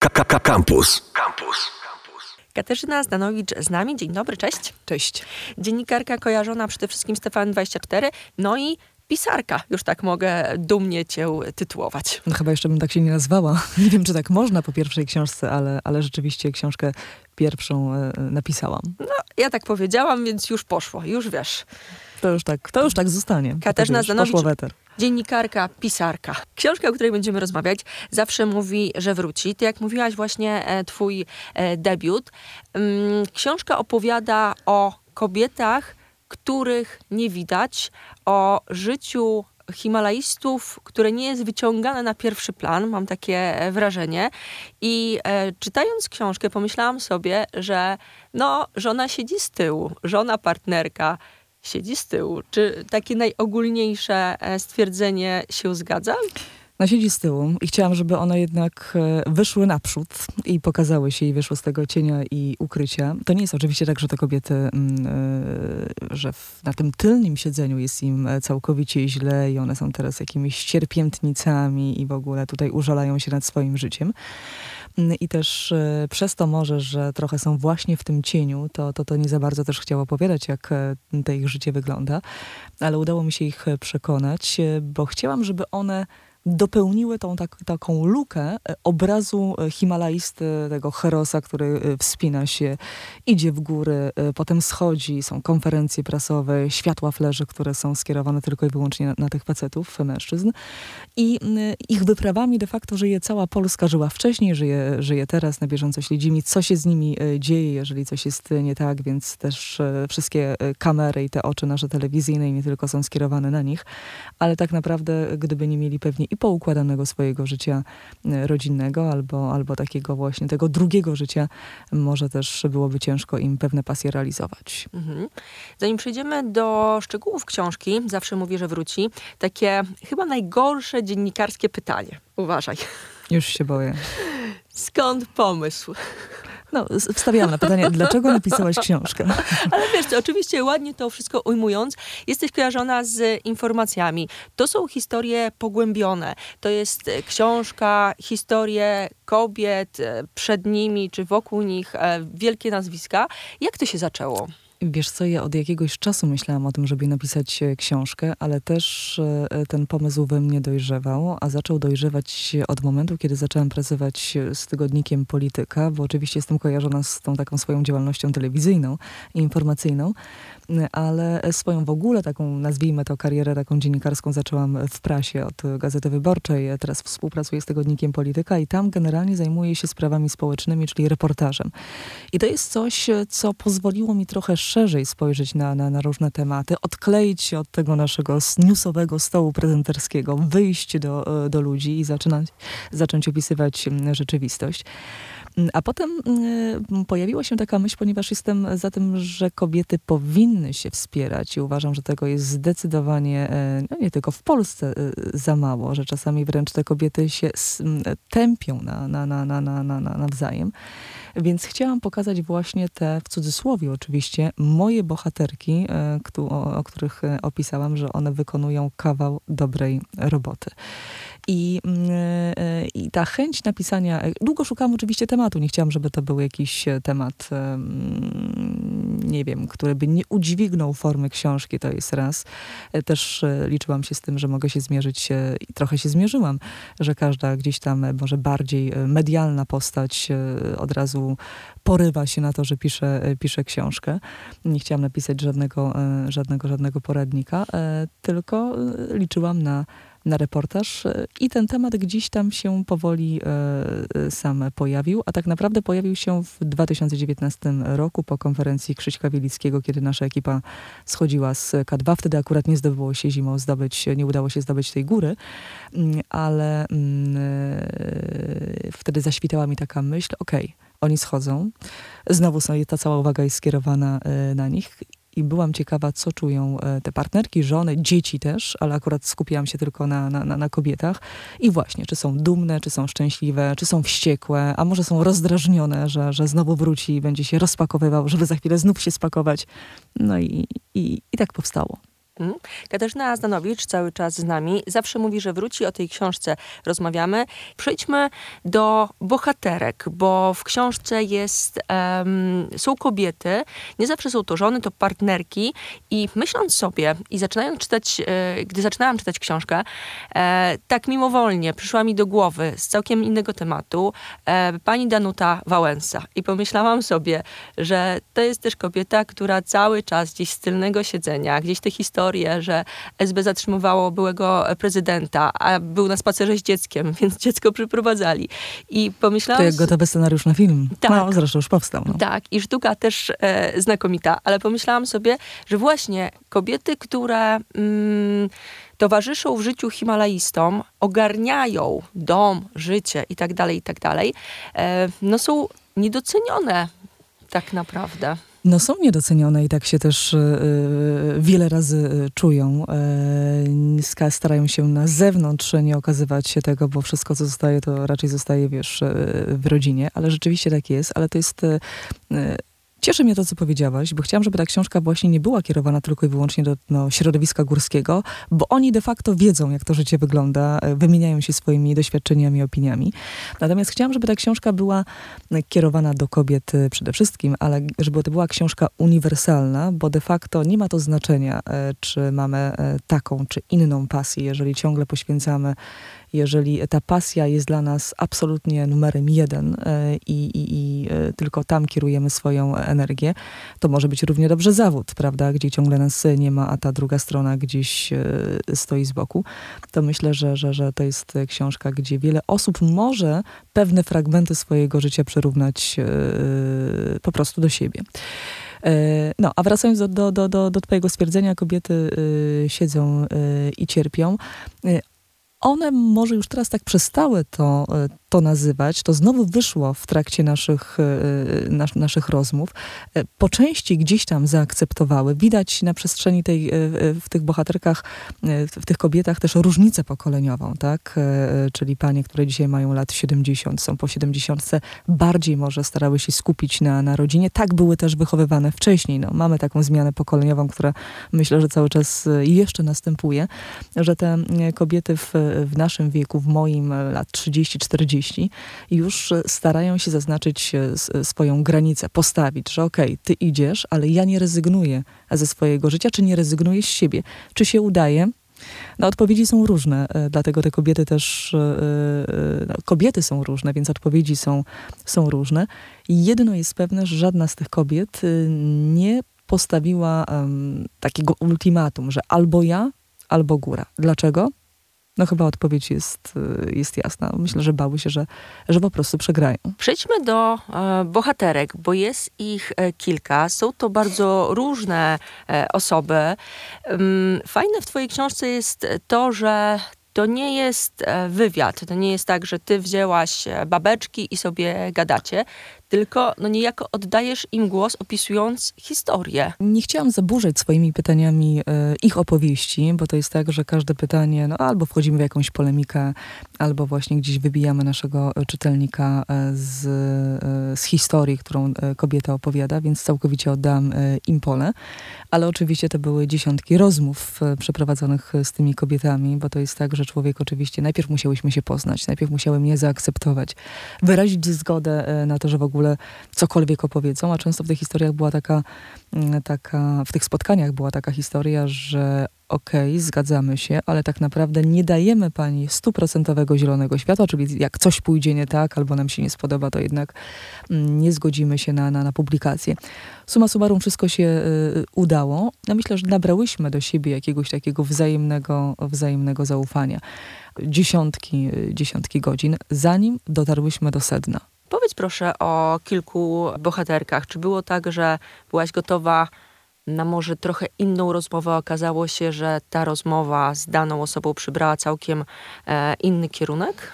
Campus. Campus. Katarzyna Zdanowicz z nami. Dzień dobry, cześć. Cześć. Dziennikarka kojarzona przede wszystkim z TVN24, no i pisarka, już tak mogę dumnie cię tytułować. No chyba jeszcze bym tak się nie nazwała. Nie wiem, czy tak można po pierwszej książce, ale, ale rzeczywiście książkę pierwszą e, napisałam. No, ja tak powiedziałam, więc już poszło, już wiesz. To już tak, to już tak zostanie. Katarzyna Zdanowicz, dziennikarka, pisarka. Książka, o której będziemy rozmawiać, zawsze mówi, że wróci. Ty, jak mówiłaś właśnie, e, twój e, debiut. Mm, książka opowiada o kobietach, których nie widać, o życiu Himalajstów, które nie jest wyciągane na pierwszy plan, mam takie e, wrażenie. I e, czytając książkę, pomyślałam sobie, że no, żona siedzi z tyłu, żona partnerka siedzi z tyłu. Czy takie najogólniejsze e, stwierdzenie się zgadza? No siedzi z tyłu i chciałam, żeby one jednak e, wyszły naprzód i pokazały się i wyszły z tego cienia i ukrycia. To nie jest oczywiście tak, że te kobiety, mm, e, że na tym tylnym siedzeniu jest im całkowicie źle i one są teraz jakimiś cierpiętnicami i w ogóle tutaj użalają się nad swoim życiem. Mm, I też e, przez to może, że trochę są właśnie w tym cieniu, to, to, to nie za bardzo też chciało opowiadać, jak e, te ich życie wygląda. Ale udało mi się ich e, przekonać, bo chciałam, żeby one dopełniły tą tak, taką lukę e, obrazu e, himalaisty, tego herosa, który e, wspina się, idzie w góry, potem schodzi, są konferencje prasowe, światła flerzy, które są skierowane tylko i wyłącznie na, na tych facetów, mężczyzn. I ich wyprawami de facto żyje cała Polska, żyła wcześniej, żyje, żyje teraz, na bieżąco śledzimy, co się z nimi dzieje, jeżeli coś jest nie tak, więc też wszystkie kamery i te oczy nasze telewizyjne i nie tylko są skierowane na nich, ale tak naprawdę, gdyby nie mieli pewnie i poukładanego swojego życia e, rodzinnego, albo, albo takiego właśnie tego drugiego życia, może też byłoby ciężko im pewne pasje realizować. Mhm. Zanim przejdziemy do szczegółów książki, zawsze mówię, że wróci, takie chyba najgorsze dziennikarskie pytanie. Uważaj. Już się boję. Skąd pomysł? No, wstawiałam na pytanie, dlaczego napisałaś książkę? Ale wiesz oczywiście ładnie to wszystko ujmując, jesteś kojarzona z informacjami. To są historie pogłębione. To jest e, książka, historie kobiet, e, przed nimi czy wokół nich, e, wielkie nazwiska. Jak to się zaczęło? Wiesz co, ja od jakiegoś czasu myślałam o tym, żeby napisać e, książkę, ale też e, ten pomysł we mnie dojrzewał, a zaczął dojrzewać od momentu, kiedy zaczęłam pracować z tygodnikiem Polityka, bo oczywiście jestem kojarzona z tą taką swoją działalnością telewizyjną i informacyjną, ale swoją w ogóle taką, nazwijmy to, karierę taką dziennikarską zaczęłam w prasie od Gazety Wyborczej. Teraz współpracuję z tygodnikiem Polityka i tam generalnie zajmuję się sprawami społecznymi, czyli reportażem. I to jest coś, co pozwoliło mi trochę szerzej spojrzeć na, na, na różne tematy, odkleić się od tego naszego newsowego stołu prezenterskiego, wyjść do, do ludzi i zaczynać, zacząć opisywać rzeczywistość. A potem y, pojawiła się taka myśl, ponieważ jestem za tym, że kobiety powinny się wspierać i uważam, że tego jest zdecydowanie, y, no nie tylko w Polsce, y, za mało, że czasami wręcz te kobiety się tępią na, na, na, na, na, na, nawzajem. Więc chciałam pokazać właśnie te, w cudzysłowie oczywiście, moje bohaterki, o, o których opisałam, że one wykonują kawał dobrej roboty. I, mm, e, I ta chęć napisania, e, długo szukałam oczywiście tematu, nie chciałam, żeby to był jakiś e, temat, nie wiem, który by nie udźwignął formy książki, to jest raz. Też liczyłam się z tym, że mogę się zmierzyć i trochę się zmierzyłam, że każda gdzieś tam może bardziej medialna postać od razu porywa się na to, że pisze, pisze książkę. Nie chciałam napisać żadnego, żadnego, żadnego poradnika, tylko liczyłam na na reportaż i ten temat gdzieś tam się powoli e, e, sam pojawił, a tak naprawdę pojawił się w 2019 roku po konferencji Krzyśka Wielickiego, kiedy nasza ekipa schodziła z K2. Wtedy akurat nie zdobyło się zimą zdobyć, nie udało się zdobyć tej góry, mm, ale mm, e, wtedy zaświtała mi taka myśl, okej, okay, oni schodzą, znowu są, ta cała uwaga jest skierowana na nich i byłam ciekawa, co czują e, te partnerki, żony, dzieci też, ale akurat skupiłam się tylko na, na, na kobietach. I właśnie, czy są dumne, czy są szczęśliwe, czy są wściekłe, a może są rozdrażnione, że, że znowu wróci i będzie się rozpakowywał, żeby za chwilę znów się spakować. No i, i, i tak powstało. Mhm. Katarzyna Zdanowicz cały czas z nami. Zawsze mówi, że wróci, o tej książce rozmawiamy. Przejdźmy do bohaterek, bo w książce jest, um, są kobiety, nie zawsze są to żony, to partnerki i myśląc sobie i zaczynając czytać, e, gdy zaczynałam czytać książkę, e, tak mimowolnie przyszła mi do głowy z całkiem innego tematu e, pani Danuta Wałęsa i pomyślałam sobie, że to jest też kobieta, która cały czas gdzieś z tylnego siedzenia, gdzieś te historie, że SB zatrzymywało byłego prezydenta, a był na spacerze z dzieckiem, więc dziecko przyprowadzali. I pomyślałam... To jak gotowy scenariusz na film. Tak. No, zresztą już powstał. No. Tak, i sztuka też e, znakomita, ale pomyślałam sobie, że właśnie kobiety, które mm, towarzyszą w życiu himalajistom, ogarniają dom, życie i tak dalej, i tak dalej, e, no są niedocenione tak naprawdę. No są niedocenione i tak się też y, wiele razy y, czują. Y, starają się na zewnątrz nie okazywać się tego, bo wszystko, co zostaje, to raczej zostaje, wiesz, w rodzinie. Ale rzeczywiście tak jest, ale to jest Cieszy mnie to, co powiedziałaś, bo chciałam, żeby ta książka właśnie nie była kierowana tylko i wyłącznie do no, środowiska górskiego, bo oni de facto wiedzą, jak to życie wygląda, e, wymieniają się swoimi doświadczeniami, opiniami. Natomiast chciałam, żeby ta książka była e, kierowana do kobiet e, przede wszystkim, ale żeby to była książka uniwersalna, bo de facto nie ma to znaczenia, czy mamy taką czy inną pasję, jeżeli ciągle poświęcamy jeżeli ta pasja jest dla nas absolutnie numerem jeden e, i, i, i e, tylko tam kierujemy swoją energię, to może być równie dobrze zawód, prawda, gdzie ciągle nas nie ma, a ta druga strona gdzieś e, stoi z boku. To myślę, że, że, że to jest książka, gdzie wiele osób może pewne fragmenty swojego życia przyrównać po prostu do siebie. No, a wracając do, do, do, do, Twojego stwierdzenia, kobiety siedzą i cierpią. One może już teraz tak przestały to, e, to nazywać, to znowu wyszło w trakcie naszych, e, nas, naszych rozmów. E, po części gdzieś tam zaakceptowały. Widać na przestrzeni tej, w tych bohaterkach, w tych kobietach też różnicę pokoleniową, tak? Czyli panie, które dzisiaj mają lat 70, są po 70, bardziej może starały się skupić na, na rodzinie. Tak były też wychowywane wcześniej. No, mamy taką zmianę pokoleniową, która myślę, że cały czas jeszcze następuje, że te kobiety w w naszym wieku, w moim e, lat 30-40, już e, starają się zaznaczyć e, swoją granicę, postawić, że okej, okay, ty idziesz, ale ja nie rezygnuję ze swojego życia, czy nie rezygnuję z siebie. Czy się udaje? No, odpowiedzi są różne, dlatego te kobiety też, no, kobiety są różne, więc odpowiedzi są, są różne. Jedno jest pewne, że żadna z tych kobiet nie postawiła um, takiego ultimatum, że albo ja, albo góra. Dlaczego? No chyba odpowiedź jest, y, jest jasna. Myślę, że bały się, że, że po prostu przegrają. Przejdźmy do e, bohaterek, bo jest ich e, kilka. Są to bardzo różne e, osoby. Fajne w twojej książce jest to, że to nie jest e, wywiad, to nie jest tak, że ty wzięłaś e, babeczki i sobie gadacie, tylko no niejako oddajesz im głos, opisując historię. Nie chciałam zaburzać swoimi pytaniami e, ich opowieści, bo to jest tak, że każde pytanie, no albo wchodzimy w jakąś polemikę, albo właśnie gdzieś wybijamy naszego czytelnika z, z historii, którą kobieta opowiada, więc całkowicie oddam im pole. Ale oczywiście to były dziesiątki rozmów przeprowadzonych z tymi kobietami, bo to jest tak, że człowiek oczywiście, najpierw musiałyśmy się poznać, najpierw musiały mnie zaakceptować, wyrazić zgodę e, na to, że w ogóle cokolwiek opowiedzą, a często w tych historiach była taka, mm, taka w tych spotkaniach była taka historia, że okej, okay, zgadzamy się, ale tak naprawdę nie dajemy pani stuprocentowego zielonego światła, czyli jak coś pójdzie nie tak, albo nam się nie spodoba, to jednak mm, nie zgodzimy się na, na, na publikację. Suma summarum wszystko się y, udało. Ja myślę, że nabrałyśmy do siebie jakiegoś takiego wzajemnego, wzajemnego zaufania. Dziesiątki, y, dziesiątki godzin, zanim dotarłyśmy do sedna. Powiedz proszę o kilku bohaterkach. Czy było tak, że byłaś gotowa na może trochę inną rozmowę. Okazało się, że ta rozmowa z daną osobą przybrała całkiem e, inny kierunek?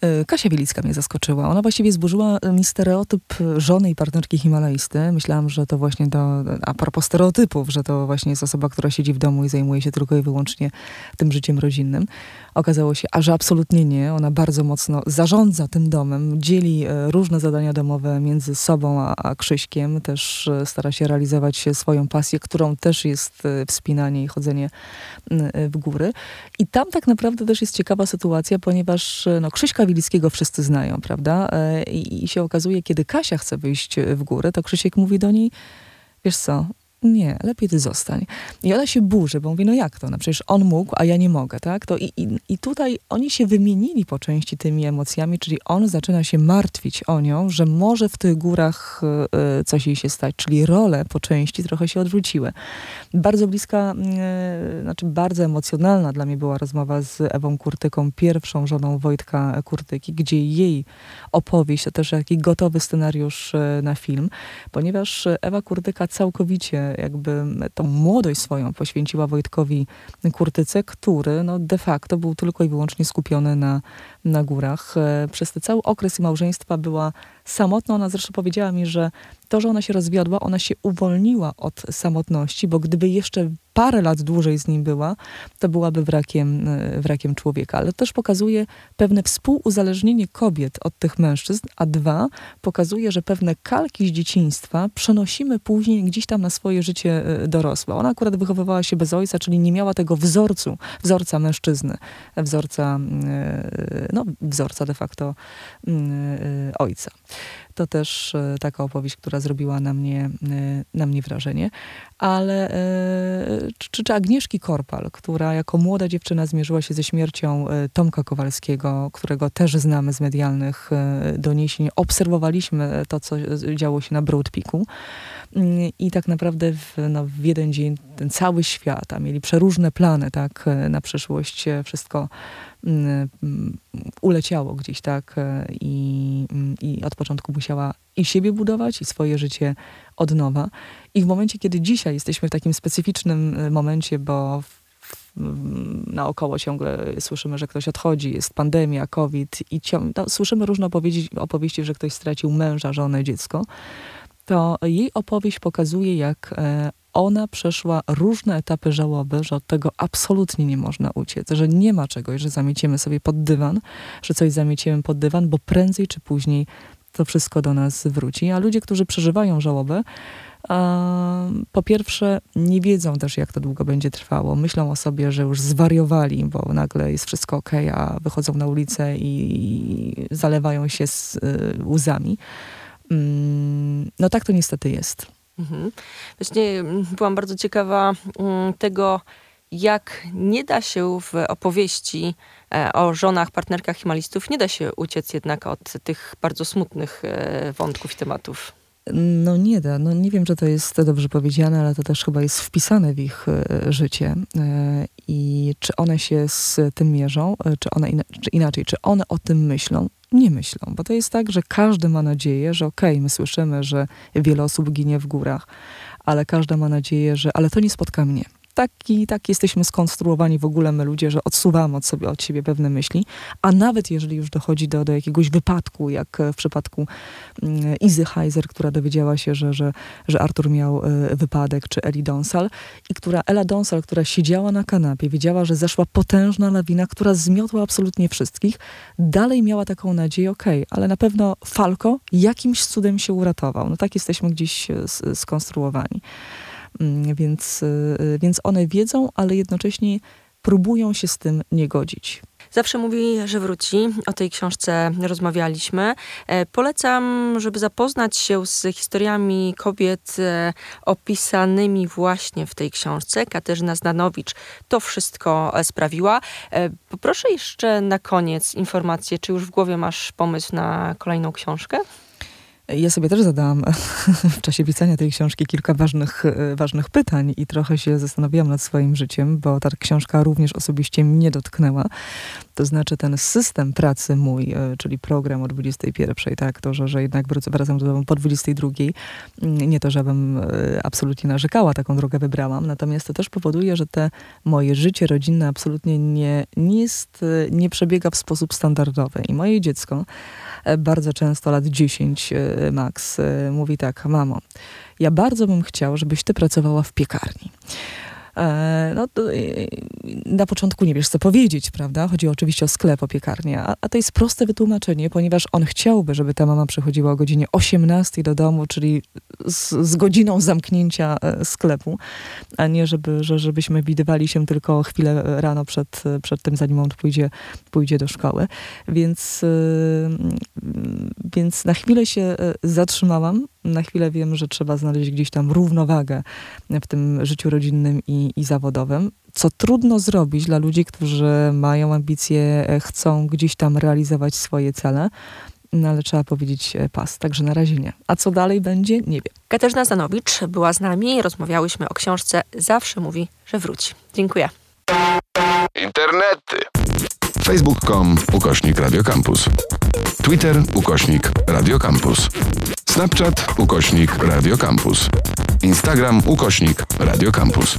E, Kasia Wielicka mnie zaskoczyła. Ona właściwie zburzyła mi stereotyp żony i partnerki Himalajsty. Myślałam, że to właśnie do, a propos stereotypów, że to właśnie jest osoba, która siedzi w domu i zajmuje się tylko i wyłącznie tym życiem rodzinnym. Okazało się, a że absolutnie nie. Ona bardzo mocno zarządza tym domem, dzieli e, różne zadania domowe między sobą a, a Krzyśkiem. Też e, stara się realizować swoją pasję, którą też jest wspinanie i chodzenie w góry. I tam tak naprawdę też jest ciekawa sytuacja, ponieważ no, Krzyśka Wilickiego wszyscy znają, prawda? E, I, I się okazuje, kiedy Kasia chce wyjść w górę, to Krzysiek mówi do niej, wiesz co, nie, lepiej ty zostań. I ona się burzy, bo mówi, no jak to? No przecież on mógł, a ja nie mogę, tak? To i, i, I tutaj oni się wymienili po części tymi emocjami, czyli on zaczyna się martwić o nią, że może w tych górach y, coś jej się stać, czyli role po części trochę się odwróciły. Bardzo bliska, y, znaczy bardzo emocjonalna dla mnie była rozmowa z Ewą Kurtyką, pierwszą żoną Wojtka Kurtyki, gdzie jej opowieść to też jakiś gotowy scenariusz y, na film, ponieważ Ewa Kurtyka całkowicie jakby tą młodość swoją poświęciła Wojtkowi Kurtyce, który no de facto był tylko i wyłącznie skupiony na, na górach. E, przez ten cały okres małżeństwa była samotna. Ona zresztą powiedziała mi, że to, że ona się rozwiodła, ona się uwolniła od samotności, bo gdyby jeszcze parę lat dłużej z nim była, to byłaby wrakiem, e, wrakiem człowieka. Ale też pokazuje pewne współuzależnienie kobiet od tych mężczyzn, a dwa, pokazuje, że pewne kalki z dzieciństwa przenosimy później gdzieś tam na swoje życie e, dorosłe. Ona akurat wychowywała się bez ojca, czyli nie miała tego wzorcu, wzorca mężczyzny, wzorca, e, no, wzorca de facto ojca. To też e, taka opowieść, która zrobiła na mnie, e, na mnie wrażenie. Ale czy, czy Agnieszki Korpal, która jako młoda dziewczyna zmierzyła się ze śmiercią Tomka Kowalskiego, którego też znamy z medialnych doniesień. Obserwowaliśmy to, co działo się na Broad Peaku. Mm, I tak naprawdę w, no, w jeden dzień ten cały świat, a mieli przeróżne plany tak, na przyszłość, wszystko mm, uleciało gdzieś, tak, i, i od początku musiała i siebie budować, i swoje życie od nowa. I w momencie, kiedy dzisiaj jesteśmy w takim specyficznym e, momencie, bo naokoło ciągle słyszymy, że ktoś odchodzi, jest pandemia, COVID i no, słyszymy różne opowieści, opowieści, że ktoś stracił męża, żonę, dziecko, to jej opowieść pokazuje, jak e, ona przeszła różne etapy żałoby, że od tego absolutnie nie można uciec, że nie ma czegoś, że zamieciemy sobie pod dywan, że coś zamieciemy pod dywan, bo prędzej czy później to wszystko do nas wróci. A ludzie, którzy przeżywają żałobę, po pierwsze, nie wiedzą też, jak to długo będzie trwało. Myślą o sobie, że już zwariowali, bo nagle jest wszystko ok, a wychodzą na ulicę i zalewają się z y, łzami. Mm, no tak to niestety jest. Mhm. Właśnie mm, byłam bardzo ciekawa mm, tego, jak nie da się w opowieści e, o żonach, partnerkach himalistów, nie da się uciec jednak od tych bardzo smutnych e, wątków i tematów. No nie da. No nie wiem, czy to jest dobrze powiedziane, ale to też chyba jest wpisane w ich e, życie. I czy one się z tym mierzą, czy, one czy inaczej, czy one o tym myślą? Nie myślą, bo to jest tak, że każdy ma nadzieję, że okej, okay, my słyszymy, że wiele osób ginie w górach, ale każda ma nadzieję, że ale to nie spotka mnie taki, tak jesteśmy skonstruowani w ogóle my ludzie, że odsuwamy od, sobie, od siebie pewne myśli, a nawet jeżeli już dochodzi do, do jakiegoś wypadku, jak w przypadku mm, Izy Heiser, która dowiedziała się, że, że, że Artur miał e, wypadek, czy Eli Donsal, i która, Ela Donsal, która siedziała na kanapie, wiedziała, że zeszła potężna lawina, która zmiotła absolutnie wszystkich, dalej miała taką nadzieję, okej, okay, ale na pewno Falco jakimś cudem się uratował. No tak jesteśmy gdzieś e, skonstruowani. Mm, więc, y, więc one wiedzą, ale jednocześnie próbują się z tym nie godzić. Zawsze mówi, że wróci. O tej książce rozmawialiśmy. E, polecam, żeby zapoznać się z historiami kobiet e, opisanymi właśnie w tej książce. Katarzyna Znanowicz to wszystko e, sprawiła. Poproszę jeszcze na koniec informację, czy już w głowie masz pomysł na kolejną książkę? Ja sobie też zadałam w czasie pisania tej książki kilka ważnych, ważnych pytań i trochę się zastanawiałam nad swoim życiem, bo ta książka również osobiście mnie dotknęła. To znaczy ten system pracy mój, e, czyli program o 21, tak, to, że, że jednak wracam do domu po 22. Mm, nie to, żebym e, absolutnie narzekała, taką drogę wybrałam, natomiast to też powoduje, że te moje życie rodzinne absolutnie nie, nie jest, e, nie przebiega w sposób standardowy. I moje dziecko bardzo często, lat 10 max, mówi tak, mamo, ja bardzo bym chciał, żebyś ty pracowała w piekarni. E, no, to, na początku nie wiesz, co powiedzieć, prawda? Chodzi oczywiście o sklep, o piekarnię, a, a to jest proste wytłumaczenie, ponieważ on chciałby, żeby ta mama przychodziła o godzinie 18 do domu, czyli z, z godziną zamknięcia e, sklepu, a nie żeby, że, żebyśmy widywali się tylko chwilę rano przed, przed tym, zanim on pójdzie, pójdzie do szkoły. Więc, e, więc na chwilę się zatrzymałam, na chwilę wiem, że trzeba znaleźć gdzieś tam równowagę w tym życiu rodzinnym i, i zawodowym, co trudno zrobić dla ludzi, którzy mają ambicje, chcą gdzieś tam realizować swoje cele. No ale trzeba powiedzieć e, pas, także na razie nie. A co dalej będzie, nie wiem. Katarzyna Zanowicz była z nami, rozmawiałyśmy o książce Zawsze mówi, że wróci. Dziękuję. Internety. Facebook.com ukośnik Radiocampus. Twitter ukośnik Radiocampus. Snapchat ukośnik Radio Campus. Instagram ukośnik Radio Campus.